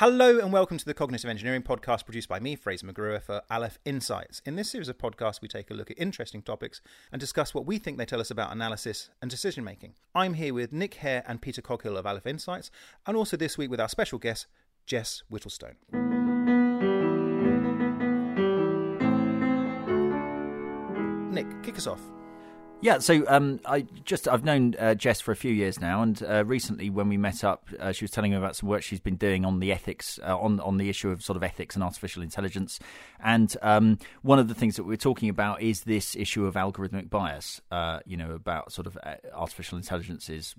Hello and welcome to the Cognitive Engineering Podcast produced by me, Fraser McGruer, for Aleph Insights. In this series of podcasts, we take a look at interesting topics and discuss what we think they tell us about analysis and decision making. I'm here with Nick Hare and Peter Coghill of Aleph Insights, and also this week with our special guest, Jess Whittlestone. Nick, kick us off. Yeah, so um, I just I've known uh, Jess for a few years now, and uh, recently when we met up, uh, she was telling me about some work she's been doing on the ethics uh, on on the issue of sort of ethics and artificial intelligence. And um, one of the things that we're talking about is this issue of algorithmic bias. Uh, you know, about sort of uh, artificial intelligences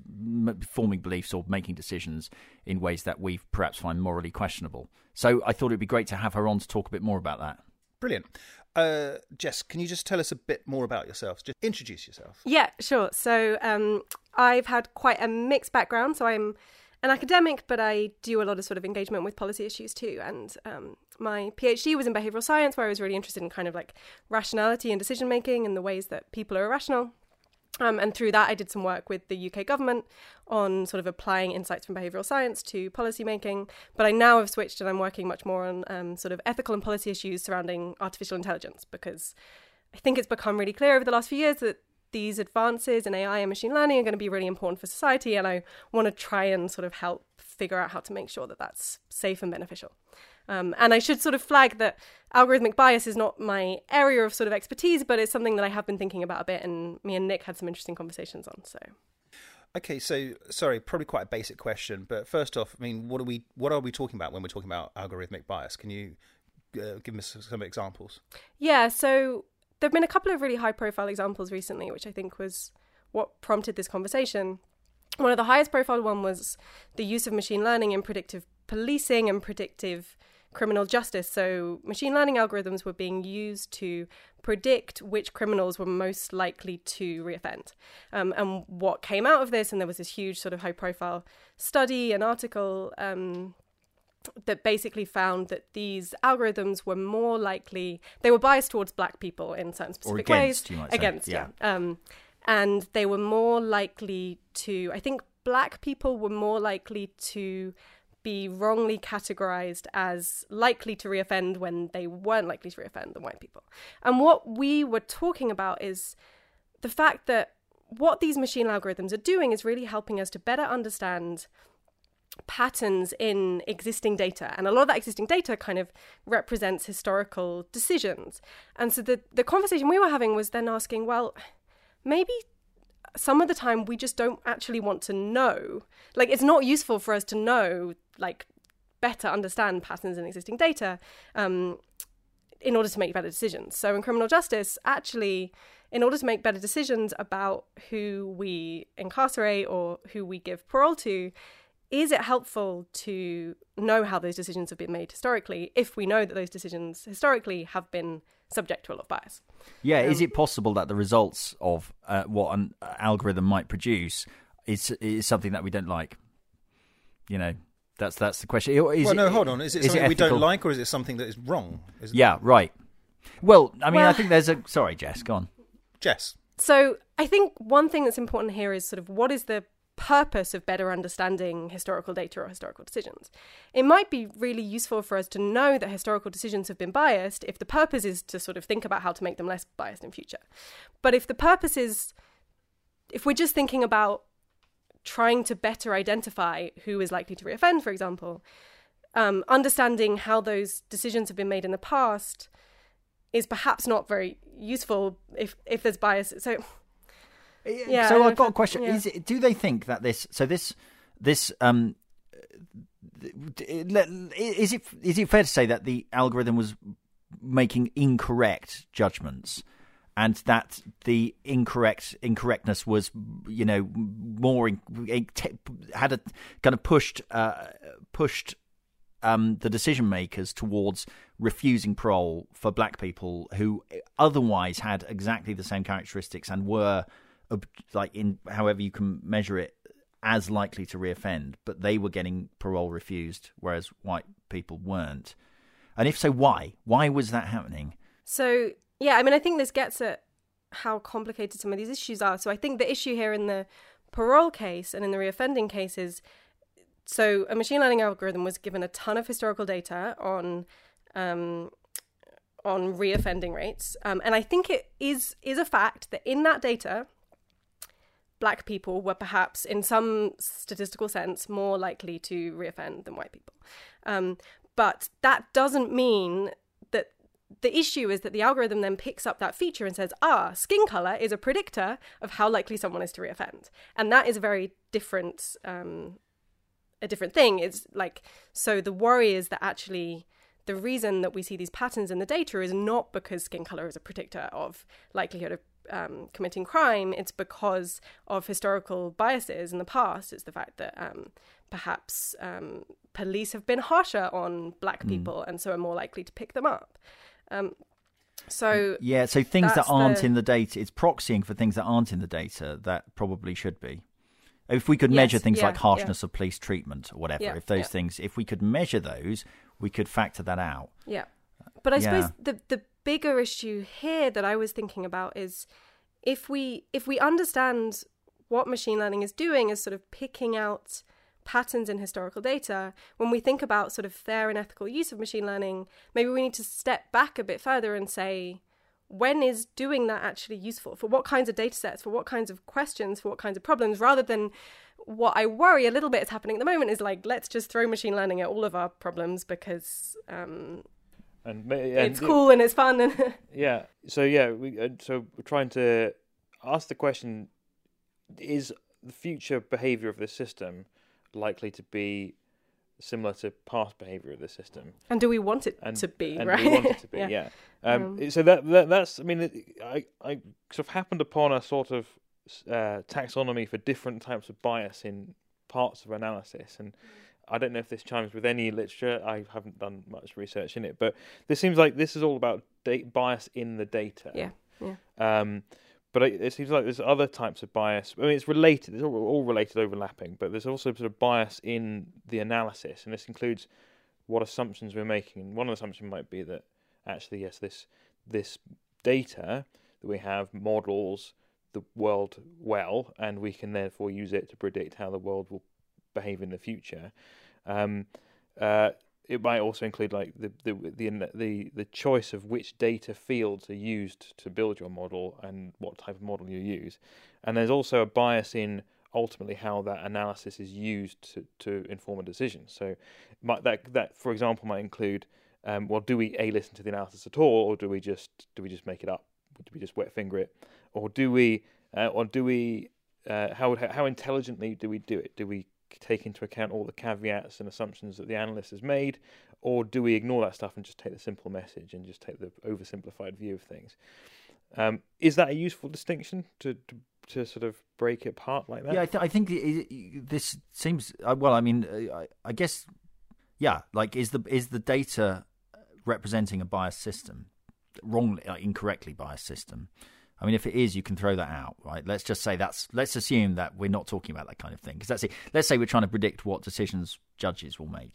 forming beliefs or making decisions in ways that we perhaps find morally questionable. So I thought it'd be great to have her on to talk a bit more about that. Brilliant. Uh, Jess, can you just tell us a bit more about yourself? Just introduce yourself. Yeah, sure. So um, I've had quite a mixed background. So I'm an academic, but I do a lot of sort of engagement with policy issues too. And um, my PhD was in behavioral science, where I was really interested in kind of like rationality and decision making and the ways that people are irrational. Um, and through that, I did some work with the UK government on sort of applying insights from behavioural science to policy making. But I now have switched and I'm working much more on um, sort of ethical and policy issues surrounding artificial intelligence because I think it's become really clear over the last few years that these advances in AI and machine learning are going to be really important for society. And I want to try and sort of help figure out how to make sure that that's safe and beneficial. Um, and I should sort of flag that algorithmic bias is not my area of sort of expertise, but it's something that I have been thinking about a bit, and me and Nick had some interesting conversations on. So. Okay, so sorry, probably quite a basic question, but first off, I mean, what are we what are we talking about when we're talking about algorithmic bias? Can you uh, give us some examples? Yeah, so there've been a couple of really high profile examples recently, which I think was what prompted this conversation. One of the highest profile one was the use of machine learning in predictive policing and predictive criminal justice. So, machine learning algorithms were being used to predict which criminals were most likely to reoffend. Um, and what came out of this, and there was this huge sort of high profile study and article um, that basically found that these algorithms were more likely, they were biased towards black people in certain specific against, ways. against, yeah. yeah. Um, and they were more likely to, I think black people were more likely to be wrongly categorized as likely to reoffend when they weren't likely to reoffend than white people. And what we were talking about is the fact that what these machine algorithms are doing is really helping us to better understand patterns in existing data and a lot of that existing data kind of represents historical decisions and so the the conversation we were having was then asking well maybe some of the time we just don't actually want to know. Like it's not useful for us to know, like better understand patterns in existing data um, in order to make better decisions. So in criminal justice, actually, in order to make better decisions about who we incarcerate or who we give parole to, is it helpful to know how those decisions have been made historically if we know that those decisions historically have been subject to a lot of bias? Yeah, um, is it possible that the results of uh, what an algorithm might produce is is something that we don't like? You know, that's that's the question. Is well, no, hold on. Is it is something it we don't like, or is it something that is wrong? Is yeah, right. Well, I mean, well, I think there's a. Sorry, Jess, go on. Jess. So I think one thing that's important here is sort of what is the purpose of better understanding historical data or historical decisions. It might be really useful for us to know that historical decisions have been biased if the purpose is to sort of think about how to make them less biased in future. But if the purpose is, if we're just thinking about trying to better identify who is likely to reoffend, for example, um, understanding how those decisions have been made in the past is perhaps not very useful if if there's bias. So yeah. So I've got a question: yeah. Is it, do they think that this? So this this um is it is it fair to say that the algorithm was making incorrect judgments and that the incorrect incorrectness was you know more had a kind of pushed uh, pushed um, the decision makers towards refusing parole for black people who otherwise had exactly the same characteristics and were like in however you can measure it as likely to reoffend, but they were getting parole refused, whereas white people weren't. And if so, why? Why was that happening? So yeah, I mean, I think this gets at how complicated some of these issues are. So I think the issue here in the parole case and in the reoffending cases, so a machine learning algorithm was given a ton of historical data on um, on reoffending rates, um, and I think it is is a fact that in that data, black people were perhaps, in some statistical sense, more likely to reoffend than white people. Um, but that doesn't mean the issue is that the algorithm then picks up that feature and says, ah, skin color is a predictor of how likely someone is to reoffend, and that is a very different um, a different thing. It's like so the worry is that actually the reason that we see these patterns in the data is not because skin color is a predictor of likelihood of um, committing crime. It's because of historical biases in the past. It's the fact that um, perhaps um, police have been harsher on black people and so are more likely to pick them up. Um, so Yeah, so things that aren't the- in the data, it's proxying for things that aren't in the data that probably should be. If we could Yes, measure things yeah, like harshness of police treatment or whatever, Yeah, if those yeah. things, if we could measure those, we could factor that out. Yeah. But I Yeah. suppose the the bigger issue here that I was thinking about is if we if we understand what machine learning is doing is sort of picking out patterns in historical data, when we think about sort of fair and ethical use of machine learning, maybe we need to step back a bit further and say when is doing that actually useful for what kinds of data sets for what kinds of questions for what kinds of problems rather than what i worry a little bit is happening at the moment is like let's just throw machine learning at all of our problems because um, And, and it's cool and it's fun and Yeah. So yeah, we uh, so we're trying to ask the question: Is the future behaviour of this system likely to be similar to past behaviour of the system? and do we want it And to be and right we want it to be, Yeah. yeah. Um, Um, so that, that that's I mean, I I sort of happened upon a sort of uh, taxonomy for different types of bias in parts of analysis, and I don't know if this chimes with any literature. I haven't done much research in it, but this seems like this is all about da- bias in the data. Yeah, yeah. Um, but it, it seems like there's other types of bias. I mean, it's related. It's all, all related, overlapping. But there's also sort of bias in the analysis, and this includes what assumptions we're making. And one assumption might be that actually, yes, this this data that we have models the world well, and we can therefore use it to predict how the world will behave in the future. Um, uh, it might also include like the, the the the the choice of which data fields are used to build your model and what type of model you use, and there's also a bias in ultimately how that analysis is used to, to inform a decision. So, might, that that for example might include, um, well, do we a listen to the analysis at all, or do we just do we just make it up? Do we just wet finger it, or do we uh, or do we uh, how how intelligently do we do it? Do we take into account all the caveats and assumptions that the analyst has made, or do we ignore that stuff and just take the simple message and just take the oversimplified view of things? Um, is that a useful distinction to, to to sort of break it apart like that? Yeah, I, th- I think it, it, this seems uh, well. I mean, uh, I, I guess, yeah. Like, is the is the data representing a biased system, wrongly, uh, incorrectly biased system? I mean, if it is, you can throw that out, right? Let's just say that's. Let's assume that we're not talking about that kind of thing because that's it. Let's say we're trying to predict what decisions judges will make,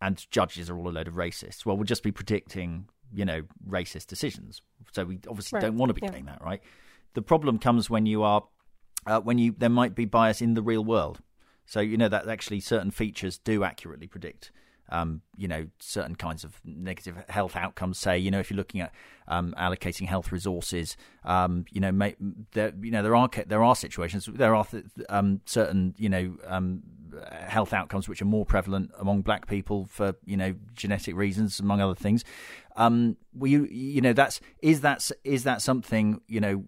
and judges are all a load of racists. Well, we'll just be predicting, you know, racist decisions. So we obviously Right, don't want to be yeah. doing that, right? The problem comes when you are uh, when you there might be bias in the real world. So you know that actually certain features do accurately predict, um, you know, certain kinds of negative health outcomes. Say, you know, if you're looking at um, allocating health resources, um, you know, may, there, you know, there are there are situations, there are um, certain, you know, um, health outcomes which are more prevalent among black people for you know genetic reasons, among other things. Um, we, you know, that's is that is that something you know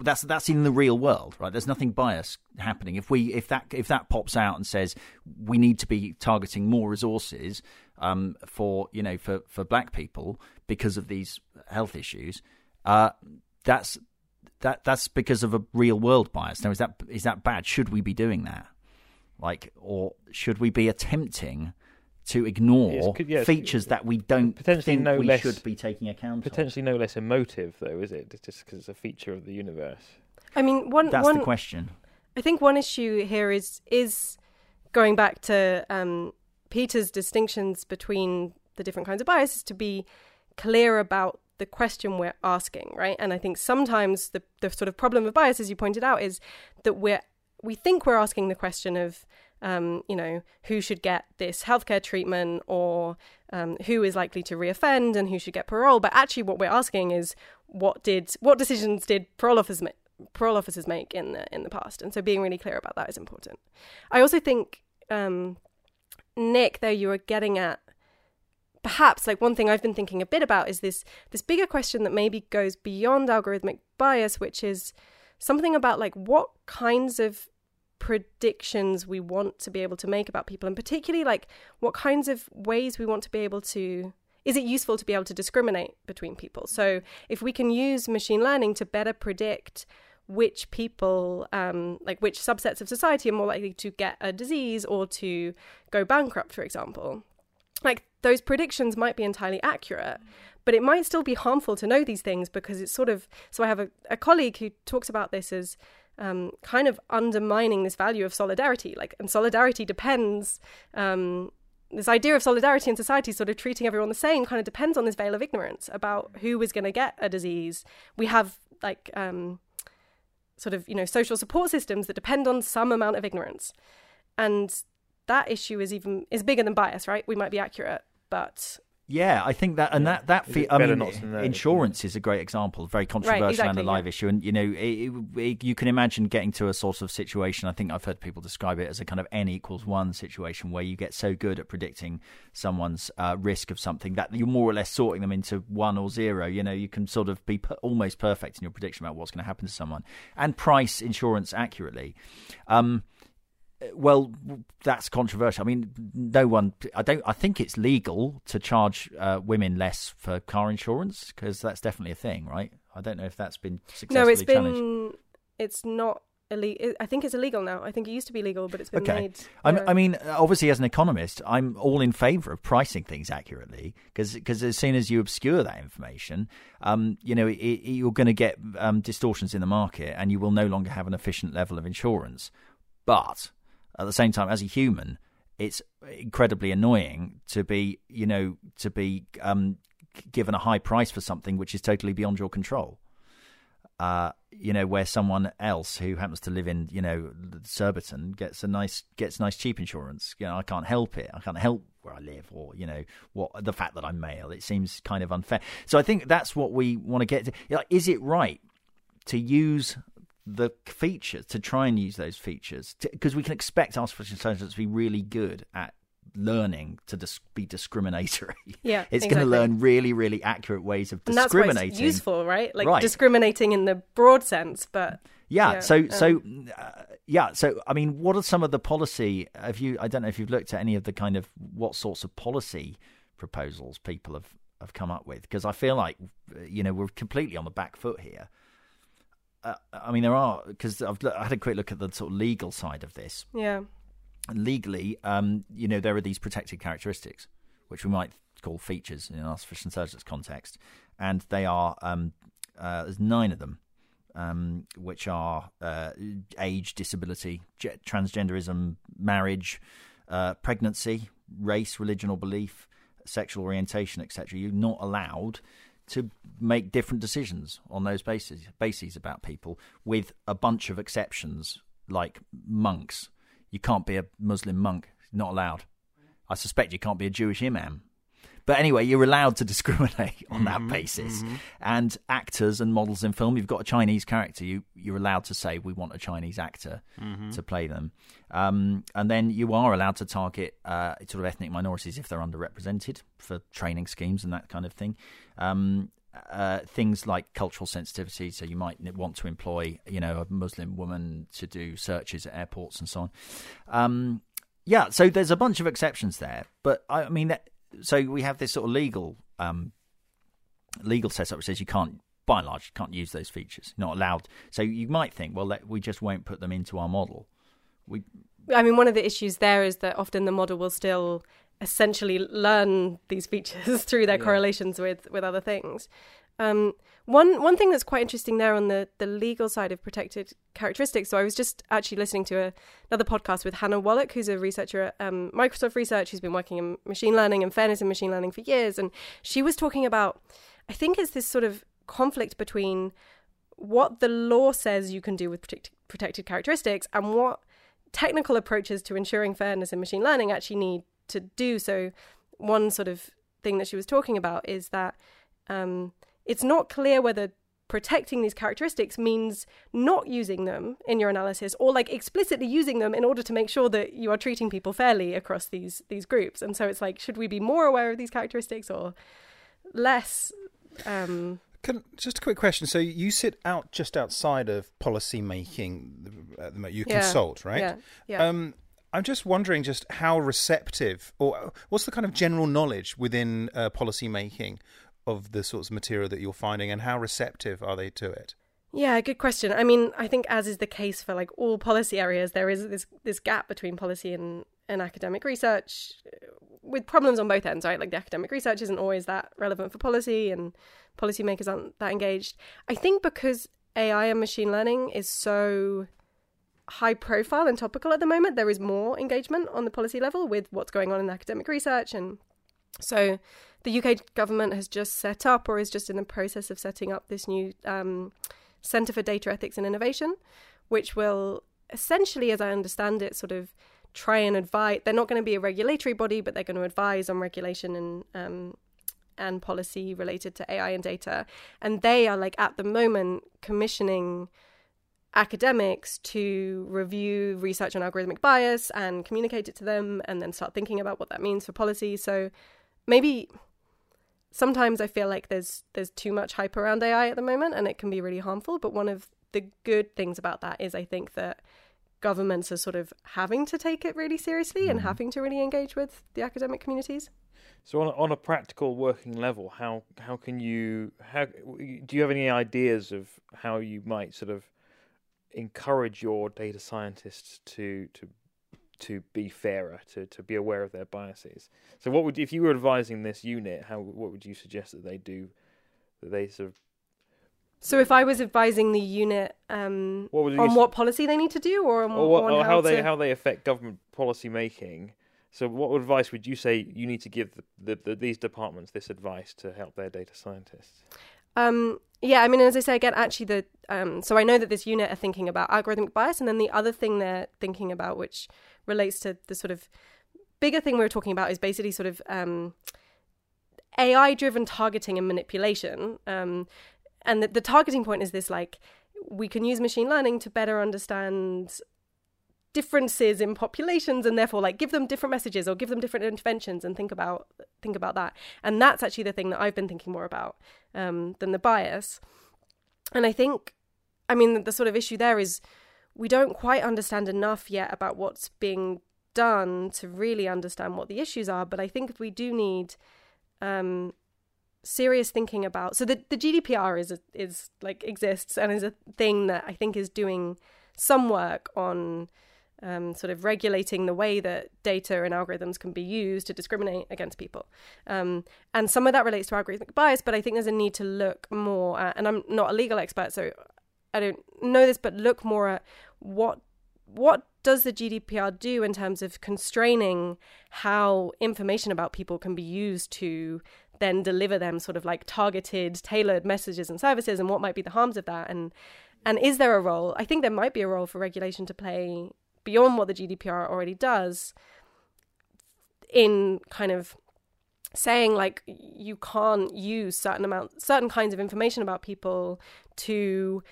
that's that's in the real world, right? There's nothing bias happening. If we if that if that pops out and says we need to be targeting more resources um, for you know for for black people because of these health issues, uh, that's that that's because of a real world bias. Now, is that is that bad? Should we be doing that? Like, or should we be attempting to ignore It's- could- yeah, features that we don't potentially think no we less- should be taking account of? Potentially no less emotive, though, is it? Just because it's a feature of the universe. i mean one That's one the question. I think one issue here is is going back to um, Peter's distinctions between the different kinds of biases to be clear about the question we're asking, right? And I think sometimes the the sort of problem of bias, as you pointed out, is that we're we think we're asking the question of um, you know, who should get this healthcare treatment or um, who is likely to reoffend and who should get parole. But actually, what we're asking is what did what decisions did parole officers make? Parole officers make in the in the past, and so being really clear about that is important. I also think, um, Nick, though you are getting at perhaps like one thing I've been thinking a bit about is this this bigger question that maybe goes beyond algorithmic bias, which is something about like what kinds of predictions we want to be able to make about people and particularly like what kinds of ways we want to be able to is it useful to be able to discriminate between people? So if we can use machine learning to better predict which people um, like which subsets of society are more likely to get a disease or to go bankrupt for example like those predictions might be entirely accurate but it might still be harmful to know these things because it's sort of so i have a, a colleague who talks about this as um, kind of undermining this value of solidarity. Like and solidarity depends um, this idea of solidarity in society sort of treating everyone the same kind of depends on this veil of ignorance about who is going to get a disease. We have like um, sort of you know social support systems that depend on some amount of ignorance. And that issue is even is bigger than bias right? We might be accurate but yeah, I think that and Yeah. that that Is fe- I mean, not insurance is a great example, very controversial and exactly, a live yeah. issue. And you know, it, it, it- you can imagine getting to a sort of situation. I think I've heard people describe it as a kind of n equals one situation where you get so good at predicting someone's uh, risk of something that you're more or less sorting them into one or zero. You know, you can sort of be per- almost perfect in your prediction about what's going to happen to someone and price insurance accurately. Um, well, that's controversial. I mean, no one. I don't. I think it's legal to charge uh, women less for car insurance because that's definitely a thing, right? I don't know if that's been successfully no it's challenged. been it's not illegal i think it's illegal now i think it used to be legal but it's been Okay. made yeah. I mean, obviously, as an economist, I'm all in favour of pricing things accurately because as soon as you obscure that information, um, you know, it, it, you're going to get um, distortions in the market, and you will no longer have an efficient level of insurance. But at the same time, as a human, it's incredibly annoying to be, you know, to be um, given a high price for something which is totally beyond your control uh, you know, where someone else who happens to live in, you know, Surbiton gets a nice gets nice cheap insurance. You know, I can't help it. I can't help where I live, or you know, what the fact that I'm male. It seems kind of unfair. So I think that's what we want to get to. Is it right to use the features to try and use those features because we can expect artificial intelligence to be really good at learning to dis- be discriminatory. Yeah, it's going to learn really, really accurate ways of and that's why discriminating. it's useful right like Right. discriminating in the broad sense but Yeah. Yeah, so um, so uh, yeah. So I mean, what are some of the policy? Have you? I don't know if you've looked at any of the kind of what sorts of policy proposals people have have come up with because I feel like uh, you know we're completely on the back foot here. Uh, I mean, there are because I've I had a quick look at the sort of legal side of this. yeah legally, um, you know, there are these protected characteristics, which we might call features in an artificial intelligence context, and they are um, uh, there's nine of them, um, which are uh, age, disability, ge- transgenderism, marriage, uh, pregnancy, race, religion or belief, sexual orientation, etc. You're not allowed to make different decisions on those bases bases about people, with a bunch of exceptions like monks. You can't be a Muslim monk; not allowed. I suspect you can't be a Jewish imam. But anyway, you're allowed to discriminate on that basis. And actors and models in film, you've got a Chinese character, you you're allowed to say we want a Chinese actor to play them. Um, and then you are allowed to target uh, sort of ethnic minorities if they're underrepresented for training schemes and that kind of thing. Um, uh, things like cultural sensitivity, so you might want to employ, you know, a Muslim woman to do searches at airports and so on. Um, yeah, so there's a bunch of exceptions there, but I mean, that, so we have this sort of legal um, legal setup which says you can't, by and large, you can't use those features, not allowed. So you might think, well, let, we just won't put them into our model. We I mean, one of the issues there is that often the model will still essentially learn these features through their Yeah. correlations with with other things. Um, one one thing that's quite interesting there on the the legal side of protected characteristics. So I was just actually listening to a, another podcast with Hannah Wallach, who's a researcher at um, Microsoft Research, who's been working in machine learning and fairness in machine learning for years, and she was talking about. I think it's this sort of conflict between what the law says you can do with protect, protected characteristics and what technical approaches to ensuring fairness in machine learning actually need to do. So, one sort of thing that she was talking about is that um, it's not clear whether protecting these characteristics means not using them in your analysis or like explicitly using them in order to make sure that you are treating people fairly across these these groups and so it's like should we be more aware of these characteristics or less um Can, just a quick question. So you sit out just outside of policy making. At the moment. You Yeah. consult, right? yeah yeah Um, I'm just wondering, just how receptive, or what's the kind of general knowledge within uh, policy making of the sorts of material that you're finding, and how receptive are they to it? Yeah, good question. I mean, I think as is the case for like all policy areas, there is this this gap between policy and, and academic research uh, with problems on both ends, right? Like the academic research isn't always that relevant for policy and policymakers aren't that engaged. I think because AI and machine learning is so high profile and topical at the moment, there is more engagement on the policy level with what's going on in academic research and so the UK government has just set up or is just in the process of setting up this new um, Centre for Data Ethics and Innovation, which will essentially, as I understand it, sort of try and advise. They're not going to be a regulatory body, but they're going to advise on regulation and um, and policy related to AI and data. And they are like at the moment commissioning academics to review research on algorithmic bias and communicate it to them and then start thinking about what that means for policy. So maybe sometimes I feel like there's there's too much hype around AI at the moment and it can be really harmful. But one of the good things about that is I think that governments are sort of having to take it really seriously and mm-hmm. having to really engage with the academic communities. So on a, on a practical working level, how how can you how do you have any ideas of how you might sort of encourage your data scientists to to to be fairer, to, to be aware of their biases? So what would if you were advising this unit, how what would you suggest that they do that they sort of So if I was advising the unit um, what on s- what policy they need to do or on, or, what, on or how, they to... how they affect government policy making. So, what advice would you say you need to give the, the, the, these departments this advice to help their data scientists? Um, yeah, I mean, as I say again, actually, the um, so I know that this unit are thinking about algorithmic bias, and then the other thing they're thinking about, which relates to the sort of bigger thing we were talking about, is basically sort of um, AI-driven targeting and manipulation. Um, and the, the targeting point is this: like, we can use machine learning to better understand differences in populations and therefore like give them different messages or give them different interventions and think about think about that. And that's actually the thing that i've been thinking more about um, than the bias. And i think i mean the, sort of issue there is we don't quite understand enough yet about what's being done to really understand what the issues are. But i think we do need um, serious thinking about so the, the gdpr is is like exists and is a thing that i think is doing some work on um, sort of regulating the way that data and algorithms can be used to discriminate against people. Um, and some of that relates to algorithmic bias, but I think there's a need to look more at, and I'm not a legal expert, so I don't know this, but look more at what what does the GDPR do in terms of constraining how information about people can be used to then deliver them sort of like targeted, tailored messages and services, and what might be the harms of that, and and is there a role? I think there might be a role for regulation to play beyond what the GDPR already does in kind of saying like you can't use certain amount certain kinds of information about people to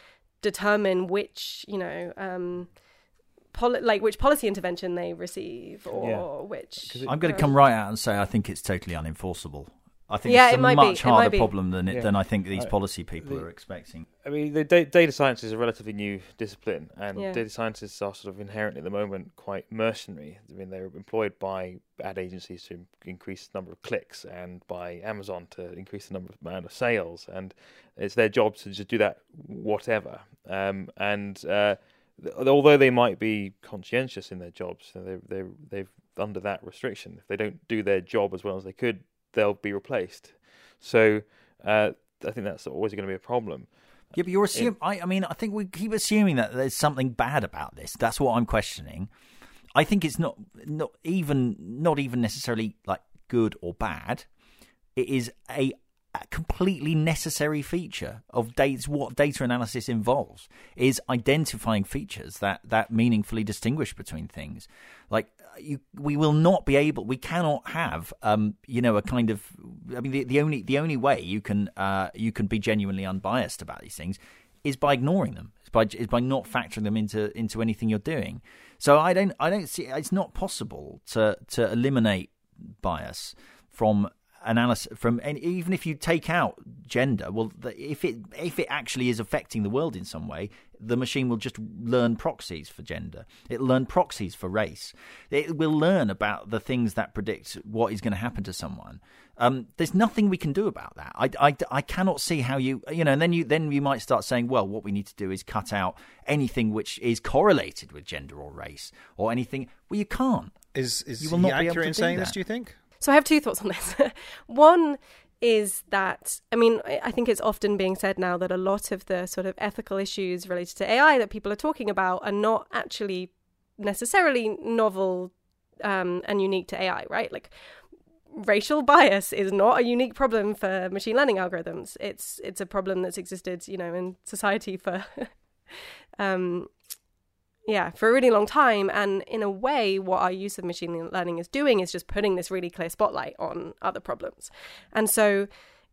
determine which you know um poli- like which policy intervention they receive or Yeah. which 'Cause it- I'm going to come right out and say I think it's totally unenforceable. I think Yeah, it's a might much It harder problem than it, Yeah. than I think these policy people the- are expecting. I mean, the da- data science is a relatively new discipline, and Yeah. data scientists are sort of inherently at the moment quite mercenary. I mean, they're employed by ad agencies to increase the number of clicks, and by Amazon to increase the number of amount of sales, and it's their job to just do that whatever. Um, and uh, th- although they might be conscientious in their jobs, they they they've under that restriction. If they don't do their job as well as they could, they'll be replaced. So uh, I think that's always going to be a problem. Yeah, but you're assuming. I, I mean, I think we keep assuming that there's something bad about this. That's what I'm questioning. I think it's not not even not even necessarily like good or bad. It is a a completely necessary feature of what data analysis involves is identifying features that, that meaningfully distinguish between things. Like you, we will not be able, we cannot have, um, you know, a kind of, I mean, the, the only the only way you can uh, you can be genuinely unbiased about these things is by ignoring them, is by is by not factoring them into into anything you're doing. So I don't I don't see it's not possible to to eliminate bias from analysis from and even if you take out gender well if it if it actually is affecting the world in some way the machine will just learn proxies for gender. It'll learn proxies for race. It will learn about the things that predict what is going to happen to someone. Um, there's nothing we can do about that. I, I, I cannot see how you you know and then you then you might start saying well what we need to do is cut out anything which is correlated with gender or race or anything. Well you can't. Is is You will he not accurate in saying this? Do you think? So I have two thoughts on this. One is that I mean I think it's often being said now that a lot of the sort of ethical issues related to AI that people are talking about are not actually necessarily novel um, and unique to AI, right? Like racial bias is not a unique problem for machine learning algorithms. It's it's a problem that's existed, you know, in society for um yeah, for a really long time. And in a way, what our use of machine learning is doing is just putting this really clear spotlight on other problems. And so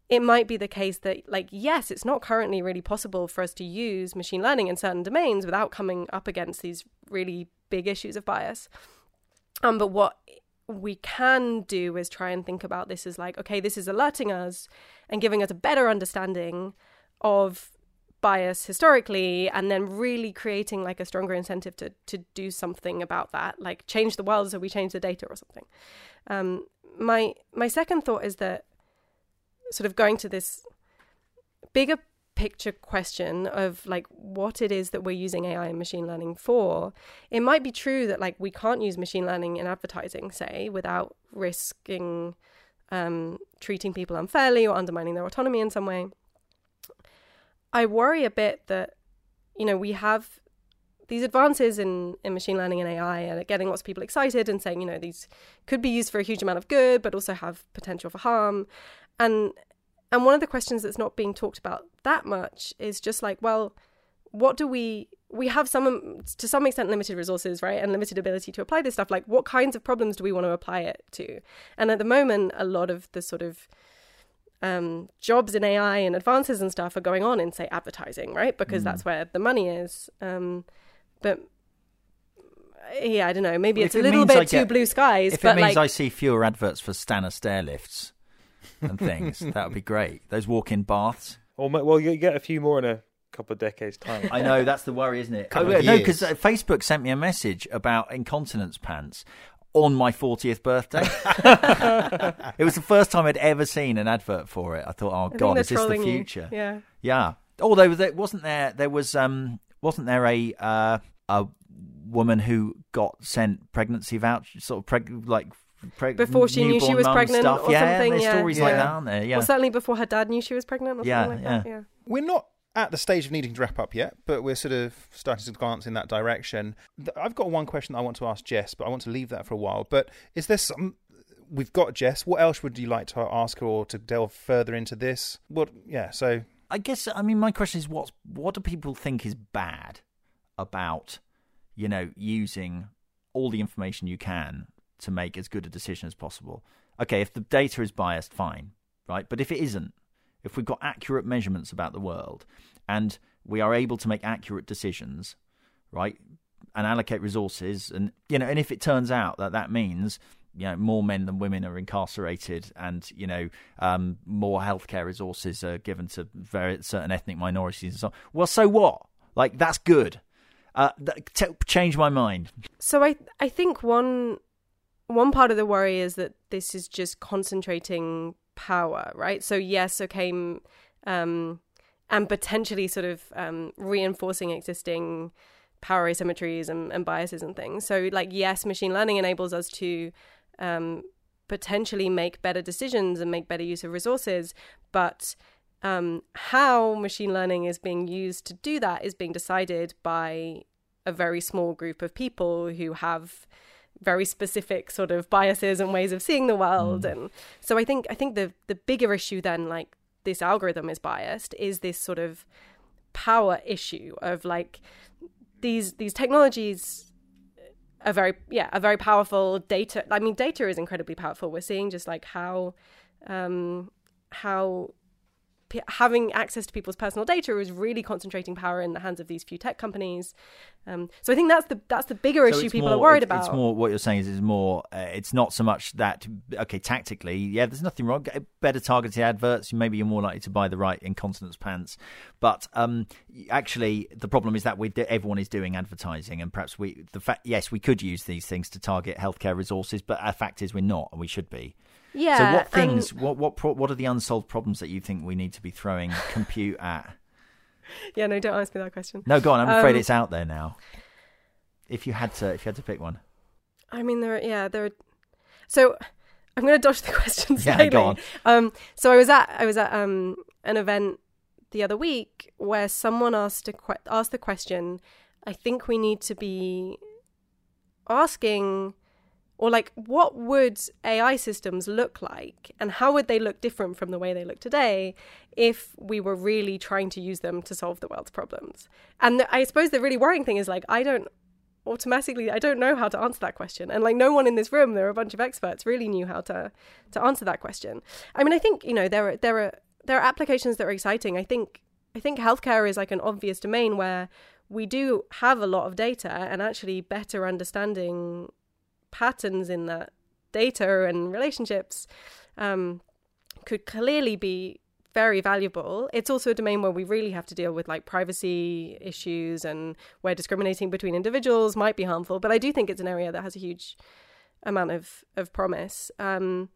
it might be the case that, like, yes, it's not currently really possible for us to use machine learning in certain domains without coming up against these really big issues of bias. Um, but what we can do is try and think about this as like, okay, this is alerting us and giving us a better understanding of bias historically and then really creating like a stronger incentive to to do something about that like change the world so we change the data or something um my my second thought is that sort of going to this bigger picture question of like what it is that we're using AI and machine learning for, it might be true that like we can't use machine learning in advertising, say, without risking um, treating people unfairly or undermining their autonomy in some way. I worry a bit that, you know, we have these advances in, in machine learning and AI and getting lots of people excited and saying, you know, these could be used for a huge amount of good, but also have potential for harm. And and one of the questions that's not being talked about that much is just like, well, what do we we have some to some extent limited resources, right? And limited ability to apply this stuff. Like what kinds of problems do we want to apply it to? And at the moment, a lot of the sort of um, jobs in AI and advances and stuff are going on in, say, advertising, right? Because that's where the money is. Um, but yeah, I don't know. Maybe Well, it's a little bit I too get- blue skies. If but it means like, I see fewer adverts for Stannah stair lifts and things, that would be great. Those walk-in baths. Or well, you get a few more in a couple of decades' time. I know that's the worry, isn't it? Oh, no, because uh, Facebook sent me a message about incontinence pants on my 40th birthday. it was the first time I'd ever seen an advert for it. I thought, oh I god, they're is this the trolling you. future? Yeah. Yeah. Although there wasn't there there was um wasn't there a uh, a woman who got sent pregnancy voucher sort of preg- like preg- Before she knew she was pregnant stuff. or yeah, something, There's yeah, stories like that, aren't there? Yeah. Well, certainly before her dad knew she was pregnant or Yeah, something like that. yeah. Yeah. We're not at the stage of needing to wrap up yet, but we're sort of starting to glance in that direction. I've got one question I want to ask Jess, but I want to leave that for a while. But is there some? We've got Jess. What else would you like to ask her or to delve further into this? What? Yeah. So I guess I mean my question is what what do people think is bad about you know using all the information you can to make as good a decision as possible. Okay, if the data is biased, fine, right? But if it isn't, if we've got accurate measurements about the world and we are able to make accurate decisions, right, and allocate resources, and you know, and if it turns out that that means you know more men than women are incarcerated, and you know um, more healthcare resources are given to very certain ethnic minorities and so on, well, so what? Like that's good. Uh, that, t- change my mind. So I I think one one part of the worry is that this is just concentrating power, right? So yes, okay, um, and potentially sort of um, reinforcing existing power asymmetries and, and biases and things. So like yes, machine learning enables us to um, potentially make better decisions and make better use of resources, but um, how machine learning is being used to do that is being decided by a very small group of people who have very specific sort of biases and ways of seeing the world. And so i think i think the the bigger issue then like this algorithm is biased is this sort of power issue of like these these technologies are very yeah are very powerful. Data i mean data is incredibly powerful. We're seeing just like how um how p- having access to people's personal data is really concentrating power in the hands of these few tech companies. Um, so I think that's the that's the bigger So issue people more- are worried it's, about. It's more what you're saying is, is more. Uh, it's not so much that okay, tactically, yeah, there's nothing wrong. Better targeted adverts, maybe you're more likely to buy the right incontinence pants. But um, actually, the problem is that we everyone is doing advertising, and perhaps we the fact yes, we could use these things to target healthcare resources, but our fact is we're not, and we should be. Yeah. so what things? what what pro- what are the unsolved problems that you think we need to be throwing compute at? yeah, no, don't ask me that question. No, go on. I'm afraid Um, it's out there now. If you had to, if you had to pick one, I mean, there, are, yeah, there. Are, so I'm going to dodge the question Yeah, go on. Um, so I was at I was at um an event the other week where someone asked a que- asked the question. I think we need to be asking, or like, what would AI systems look like, and how would they look different from the way they look today if we were really trying to use them to solve the world's problems? And I suppose the really worrying thing is like, I don't automatically i don't know how to answer that question. And like no one in this room there are a bunch of experts really knew how to to answer that question. I mean i think you know there are there are there are applications that are exciting. I think i think healthcare is like an obvious domain where we do have a lot of data and actually better understanding patterns in that data and relationships um, could clearly be very valuable. It's also a domain where we really have to deal with like privacy issues and where discriminating between individuals might be harmful. But I do think it's an area that has a huge amount of of promise. Um,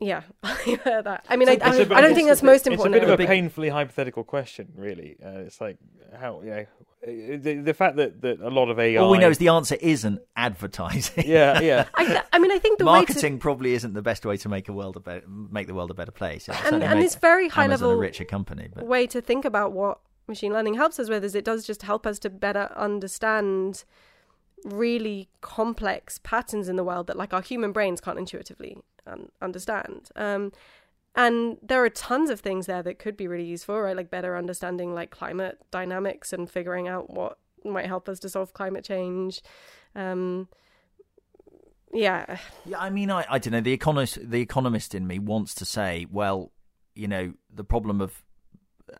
yeah, I'll leave it at that. I mean, I, It's bit- I don't think that's bit- most important. It's a bit of a painfully hypothetical question, really. Uh, it's like how you know uh, the, the fact that, that a lot of AI. all we know is the answer isn't advertising. yeah, yeah. I, I mean, I think the way Marketing probably isn't the best way to make a world a better, make the world a better place. It'll to certainly and, and make this very high Amazon level a richer company, but way to think about what machine learning helps us with is it does just help us to better understand really complex patterns in the world that like our human brains can't intuitively un- understand um, and there are tons of things there that could be really useful right? Like better understanding like climate dynamics and figuring out what might help us to solve climate change. Um, yeah. Yeah, I mean, I, I don't know. The economist, the economist in me wants to say, well, you know, the problem of,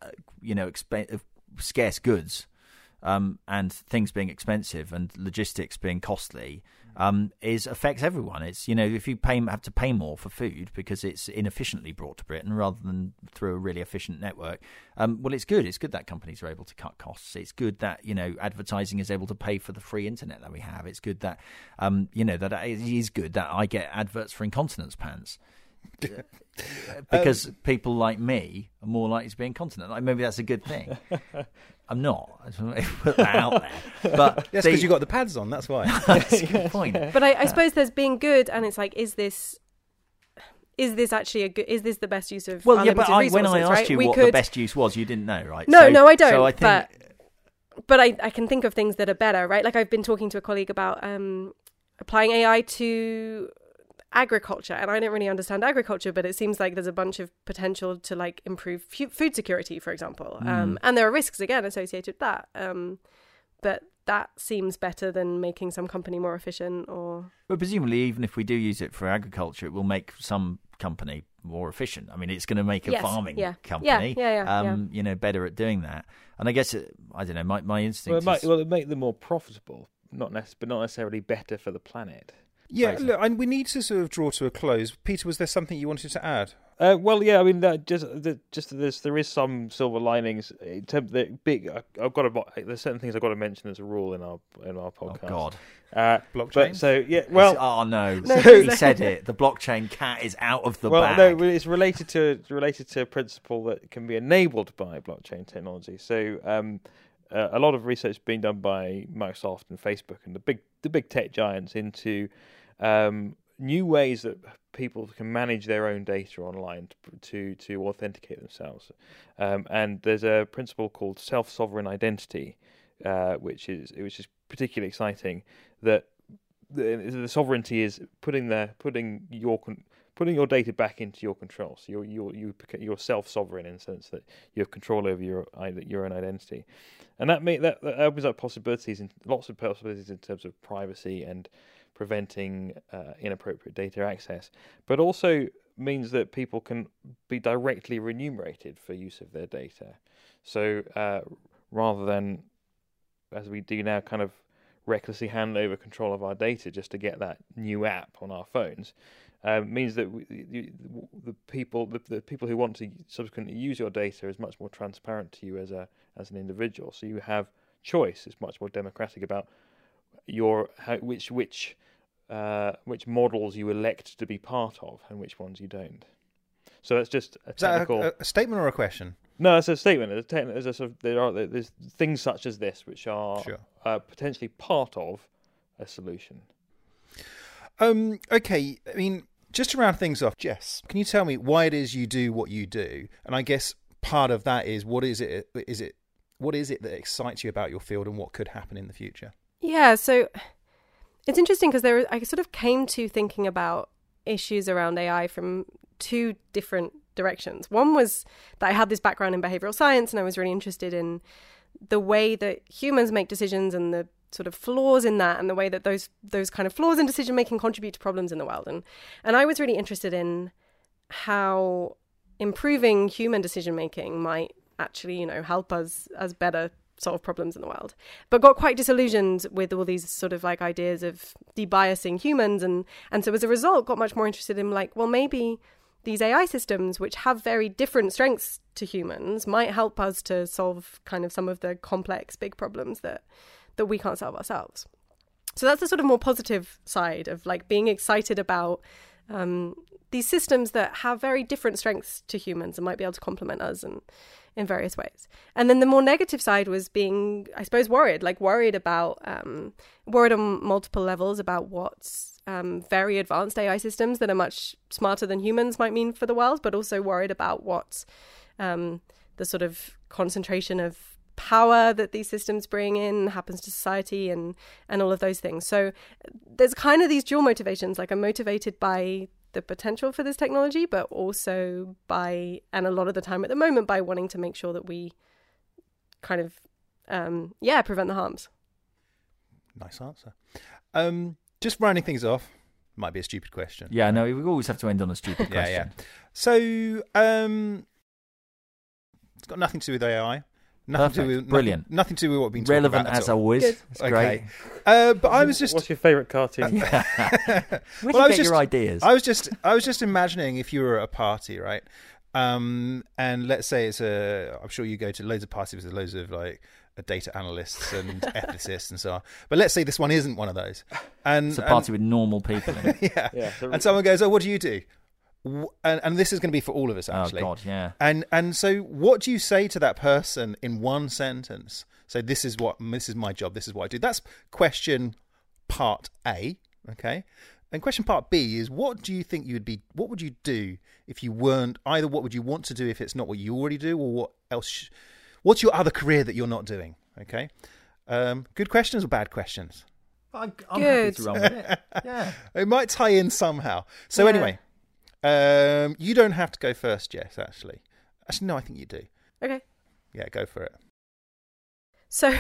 uh, you know, exp- of scarce goods, um, and things being expensive and logistics being costly, um, is affects everyone. It's you know, if you pay have to pay more for food because it's inefficiently brought to Britain rather than through a really efficient network. Um, well, it's good. It's good that companies are able to cut costs. It's good that you know advertising is able to pay for the free internet that we have. It's good that um, you know that it is good that I get adverts for incontinence pants. because people like me are more likely to be incontinent. Like maybe that's a good thing. I'm not. I just want to put that out there. But Yes, because you got the pads on. That's why. that's a good point. but I, I suppose there's being good and it's like is this is this actually a good is this the best use of Well, yeah, but I, when I resources, asked right? you we what could the best use was, you didn't know, right? No, So- no, I don't. So I think but but I, I can think of things that are better, right? Like I've been talking to a colleague about um, applying AI to agriculture, and I don't really understand agriculture, but it seems like there's a bunch of potential to like improve fu- food security, for example. Mm. Um, and there are risks again associated with that. Um, but that seems better than making some company more efficient or But presumably, even if we do use it for agriculture, it will make some company more efficient. I mean, it's going to make a Yes, farming yeah. company, Yeah, yeah, yeah, um, you know, better at doing that. And I guess it, I don't know. My my instinct Well, it might, is well, it make them more profitable, not nec- but not necessarily better for the planet. Yeah, Fraser. look, and we need to sort of draw to a close. Peter, was there something you wanted to add? Uh, well, yeah, I mean, that just the, just there's there is some silver linings. In terms of the big, I, I've got to. There's certain things I've got to mention as a rule in our in our podcast. oh god. Uh, Blockchain. but so yeah, well, oh no, No, he so- said it. The blockchain cat is out of the well, bag. no, it's related to related to a principle that can be enabled by blockchain technology. So, um, uh, a lot of research being done by Microsoft and Facebook and the big the big tech giants into um, new ways that people can manage their own data online to to, to authenticate themselves. Um, and there's a principle called self sovereign identity, uh, which is which is particularly exciting. That the, the sovereignty is putting the putting your putting your data back into your control. So you're you're you you're self sovereign in the sense that you have control over your your own identity, and that may, that, that opens up possibilities and lots of possibilities in terms of privacy and preventing uh, inappropriate data access, but also means that people can be directly remunerated for use of their data. So uh, rather than, as we do now, kind of recklessly hand over control of our data just to get that new app on our phones, uh, means that we, the, the, people the, the, people who want to subsequently use your data is much more transparent to you as a as an individual. So you have choice. It's much more democratic about your how, which which uh, which models you elect to be part of and which ones you don't. So that's just a technical. A, a, statement or a question? No, it's a statement. It's a, it's a sort of, there are there's things such as this which are sure. uh, potentially part of a solution. Um. Okay. I mean, just to round things off, Jess, can you tell me why it is you do what you do? And I guess part of that is what is it? Is it what is it that excites you about your field and what could happen in the future? Yeah. So it's interesting because there I sort of came to thinking about issues around AI from two different directions. One was that I had this background in behavioral science and I was really interested in the way that humans make decisions and the sort of flaws in that and the way that those those kind of flaws in decision making contribute to problems in the world. And and I was really interested in how improving human decision making might actually you know help us as better solve problems in the world, but got quite disillusioned with all these sort of like ideas of debiasing humans, and and so as a result, got much more interested in like, well, maybe these AI systems, which have very different strengths to humans, might help us to solve kind of some of the complex big problems that that we can't solve ourselves. So that's the sort of more positive side of like being excited about um, these systems that have very different strengths to humans and might be able to complement us and in various ways. And then the more negative side was being, I suppose, worried, like worried about, um, worried on multiple levels about what um, very advanced AI systems that are much smarter than humans might mean for the world, but also worried about what um, the sort of concentration of power that these systems bring in happens to society and and all of those things. So there's kind of these dual motivations. Like I'm motivated by the potential for this technology, but also by, and a lot of the time at the moment, by wanting to make sure that we kind of, um, yeah, prevent the harms. Nice answer. Um, just rounding things off, might be a stupid question. Yeah, no, we always have to end on a stupid question. yeah, yeah. So, um, it's got nothing to do with AI. Nothing Perfect. to do with, Brilliant. Nothing, nothing to do with what we've been Relevant talking about as at all. always. Good. It's Okay. great. Uh, but I was just What's your favourite cartoon? Where Well, do I was get just- your ideas? I was just I was just imagining if you were at a party, right? Um, and let's say it's a I'm sure you go to loads of parties with loads of like uh, data analysts and ethicists and so on. But let's say this one isn't one of those. And it's a party with normal people in it. yeah. Yeah, so- And someone goes, "Oh, what do you do?" W- And, and this is going to be for all of us actually. Oh. God, yeah. And and so, what do you say to that person in one sentence? So this is what this is my job. This is what I do. That's question part A. Okay. And question part B is what do you think you would be? What would you do if you weren't either? What would you want to do if it's not what you already do, or what else? sh- What's your other career that you're not doing? Okay. Um, good questions or bad questions? I'm, I'm Good. happy to run with it. Yeah. It might tie in somehow. So Yeah. anyway, um, you don't have to go first, Jess. Actually, actually, no, I think you do. Okay. Yeah, go for it. So,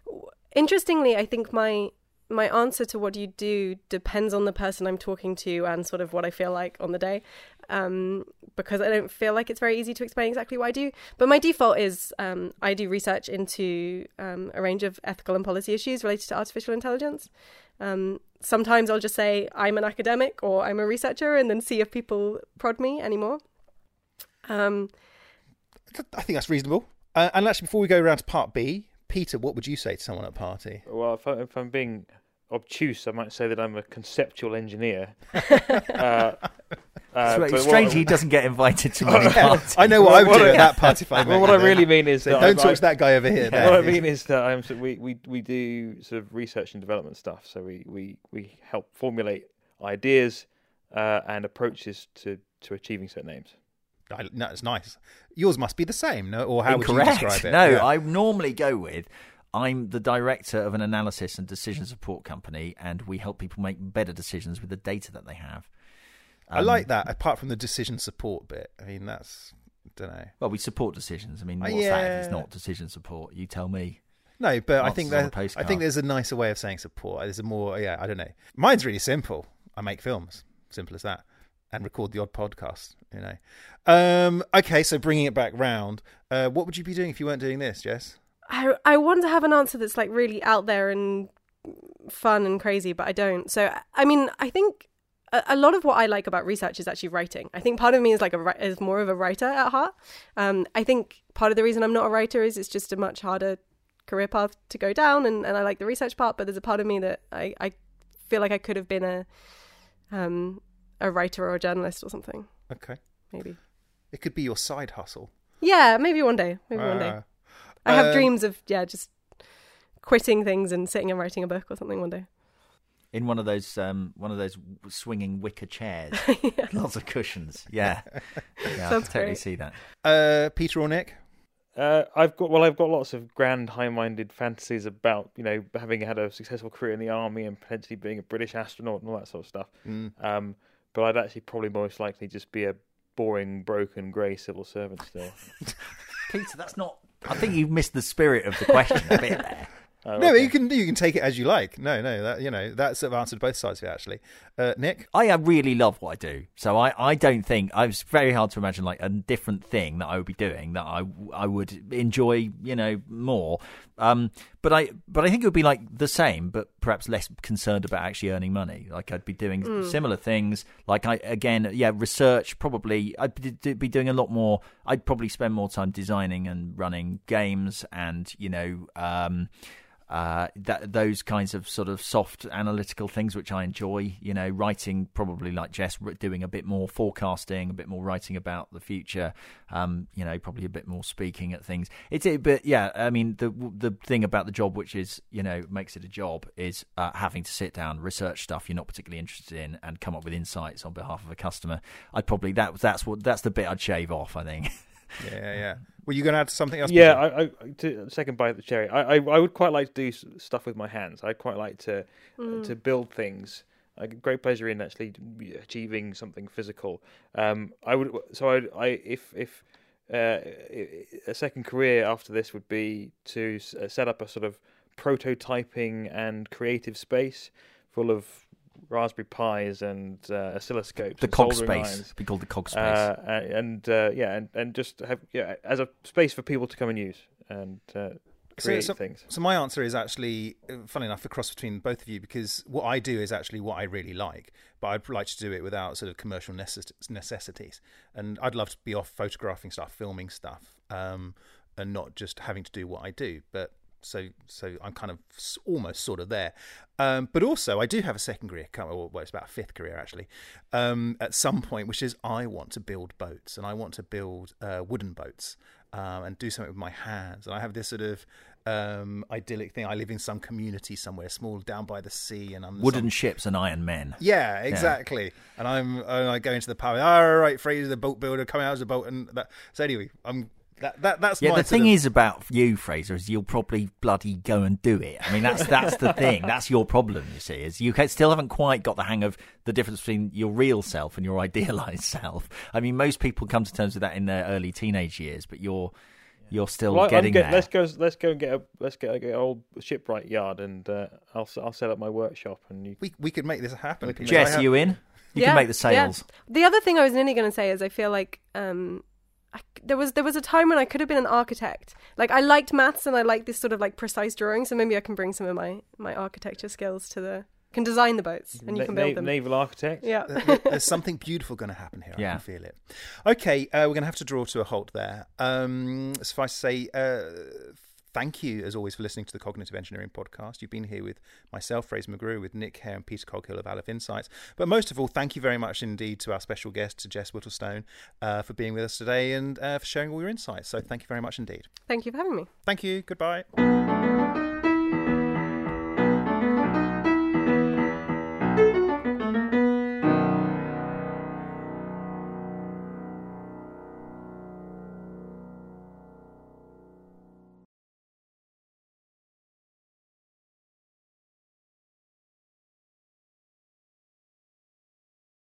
interestingly, I think my my answer to what do you do depends on the person I'm talking to and sort of what I feel like on the day, um, because I don't feel like it's very easy to explain exactly what I do. But my default is um, I do research into um, a range of ethical and policy issues related to artificial intelligence. Um, sometimes I'll just say I'm an academic or I'm a researcher, and then see if people prod me anymore. Um, I think that's reasonable. Uh, and actually, before we go around to part B, Peter, what would you say to someone at a party? Well, if, I, if I'm being obtuse, I might say that I'm a conceptual engineer. uh, uh, So but it's what- strange he doesn't get invited to many parties. I know what Well, I would what do I- at that party if I Well, what I really mean is that don't I- talk to that guy over here. Yeah. What I mean is that I'm so we, we we do sort of research and development stuff. So we we, we help formulate ideas uh, and approaches to, to achieving certain aims. I, no, it's nice. Yours must be the same, no? Or how Incorrect. would you describe it? No, Yeah. I normally go with I'm the director of an analysis and decision support company, and we help people make better decisions with the data that they have. I like that. Apart from the decision support bit, I mean, that's I don't know. Well, we support decisions. I mean, Uh, what's that if it's not decision support? You tell me. No, but I think that I think there's a nicer way of saying support. There's a more yeah. I don't know. Mine's really simple. I make films. Simple as that. And record the odd podcast. You know. Um, okay, so bringing it back round, uh, what would you be doing if you weren't doing this, Jess? I I want to have an answer that's like really out there and fun and crazy, but I don't. So I mean, I think a, a lot of what I like about research is actually writing. I think part of me is like a is more of a writer at heart. Um, I think part of the reason I'm not a writer is it's just a much harder career path to go down, and, and I like the research part. But there's a part of me that I, I feel like I could have been a um a writer or a journalist or something. Okay, Maybe. it could be your side hustle. Yeah, maybe one day. Maybe one day. I have uh, dreams of yeah, just quitting things and sitting and writing a book or something one day. In one of those, um, one of those swinging wicker chairs, lots of cushions. Yeah, yeah, I Sounds can totally great. see that. Uh, Peter or Nick? Uh, I've got well, I've got lots of grand, high-minded fantasies about you know having had a successful career in the army and potentially being a British astronaut and all that sort of stuff. Mm. Um, but I'd actually probably most likely just be a boring, broken, grey civil servant still. Peter, that's not. I think you've missed the spirit of the question a bit there. Oh, No, okay. you can you can take it as you like. No, no, that you know that sort of answered both sides of it actually. Uh, Nick, I uh, really love what I do, so I, I don't think I was very hard to imagine like a different thing that I would be doing that I I would enjoy, you know, more. Um, but I but I think it would be like the same, but perhaps less concerned about actually earning money. Like I'd be doing similar things. Like I again, yeah, research probably. I'd be- be doing a lot more. I'd probably spend more time designing and running games, and you know. Um, uh, that those kinds of sort of soft analytical things which I enjoy. You know, writing probably like Jess, doing a bit more forecasting, a bit more writing about the future. Um, you know, probably a bit more speaking at things. It's it, but yeah, I mean the the thing about the job which is you know makes it a job is uh, having to sit down, research stuff you're not particularly interested in, and come up with insights on behalf of a customer. I'd probably that that's what that's the bit I'd shave off. I think. yeah, yeah. Were you going to add something else? Yeah, Peter? I, I to second bite of the cherry. I, I I would quite like to do stuff with my hands. I'd quite like to to build things. I get great pleasure in actually achieving something physical. Um, I would so I I if if uh, a second career after this would be to uh, set up a sort of prototyping and creative space full of Raspberry Pis and uh, oscilloscopes. The and cog space. irons. Be called the cog space. Uh, and uh, yeah, and, and just have yeah as a space for people to come and use and uh, So- create so- things. So my answer is actually, uh, funny enough, the cross between both of you because what I do is actually what I really like, but I'd like to do it without sort of commercial necess- necessities. And I'd love to be off photographing stuff, filming stuff, um, and not just having to do what I do. But so so I'm kind of almost sort of there. Um, but also I do have a second career, well, it's about a fifth career actually, um, at some point, which is I want to build boats and I want to build uh, wooden boats um, and do something with my hands. And I have this sort of um, idyllic thing. I live in some community somewhere, small, down by the sea, and I'm Wooden some- ships and iron men. yeah, exactly. And I'm and I go into the power. All right, Fraser, the boat builder, coming out as a boat, and that. So anyway, I'm that that that's Yeah, my the thing of- is about you, Fraser, is you'll probably bloody go and do it. I mean, that's that's the thing. That's your problem. You see, is you still haven't quite got the hang of the difference between your real self and your idealized self. I mean, most people come to terms with that in their early teenage years, but you're you're still Well, I- getting get- there. Let's go. Let's go and get a let's get a, get an old shipwright yard, and uh, I'll s- I'll set up my workshop, and you. we we could make this happen. Jess, have- you in? You Yeah, can make the yeah. The other thing I was nearly going to say is I feel like um, I, there was there was a time when I could have been an architect. Like I liked maths and I liked this sort of like precise drawing. So maybe I can bring some of my my architecture skills to the can design the boats and you can build na- them. Naval architect. Yeah. There's something beautiful going to happen here. I Yeah. can feel it. Okay, uh, we're going to have to draw to a halt there. Um, suffice to say, uh, thank you as always for listening to the Cognitive Engineering Podcast. You've been here with myself, Fraser McGrew, with Nick Hare and Peter Coghill of Aleph Insights. But most of all, thank you very much indeed to our special guest, to Jess Whittlestone, uh, for being with us today and uh, for sharing all your insights. So thank you very much indeed. Thank you for having me. Thank you. Goodbye.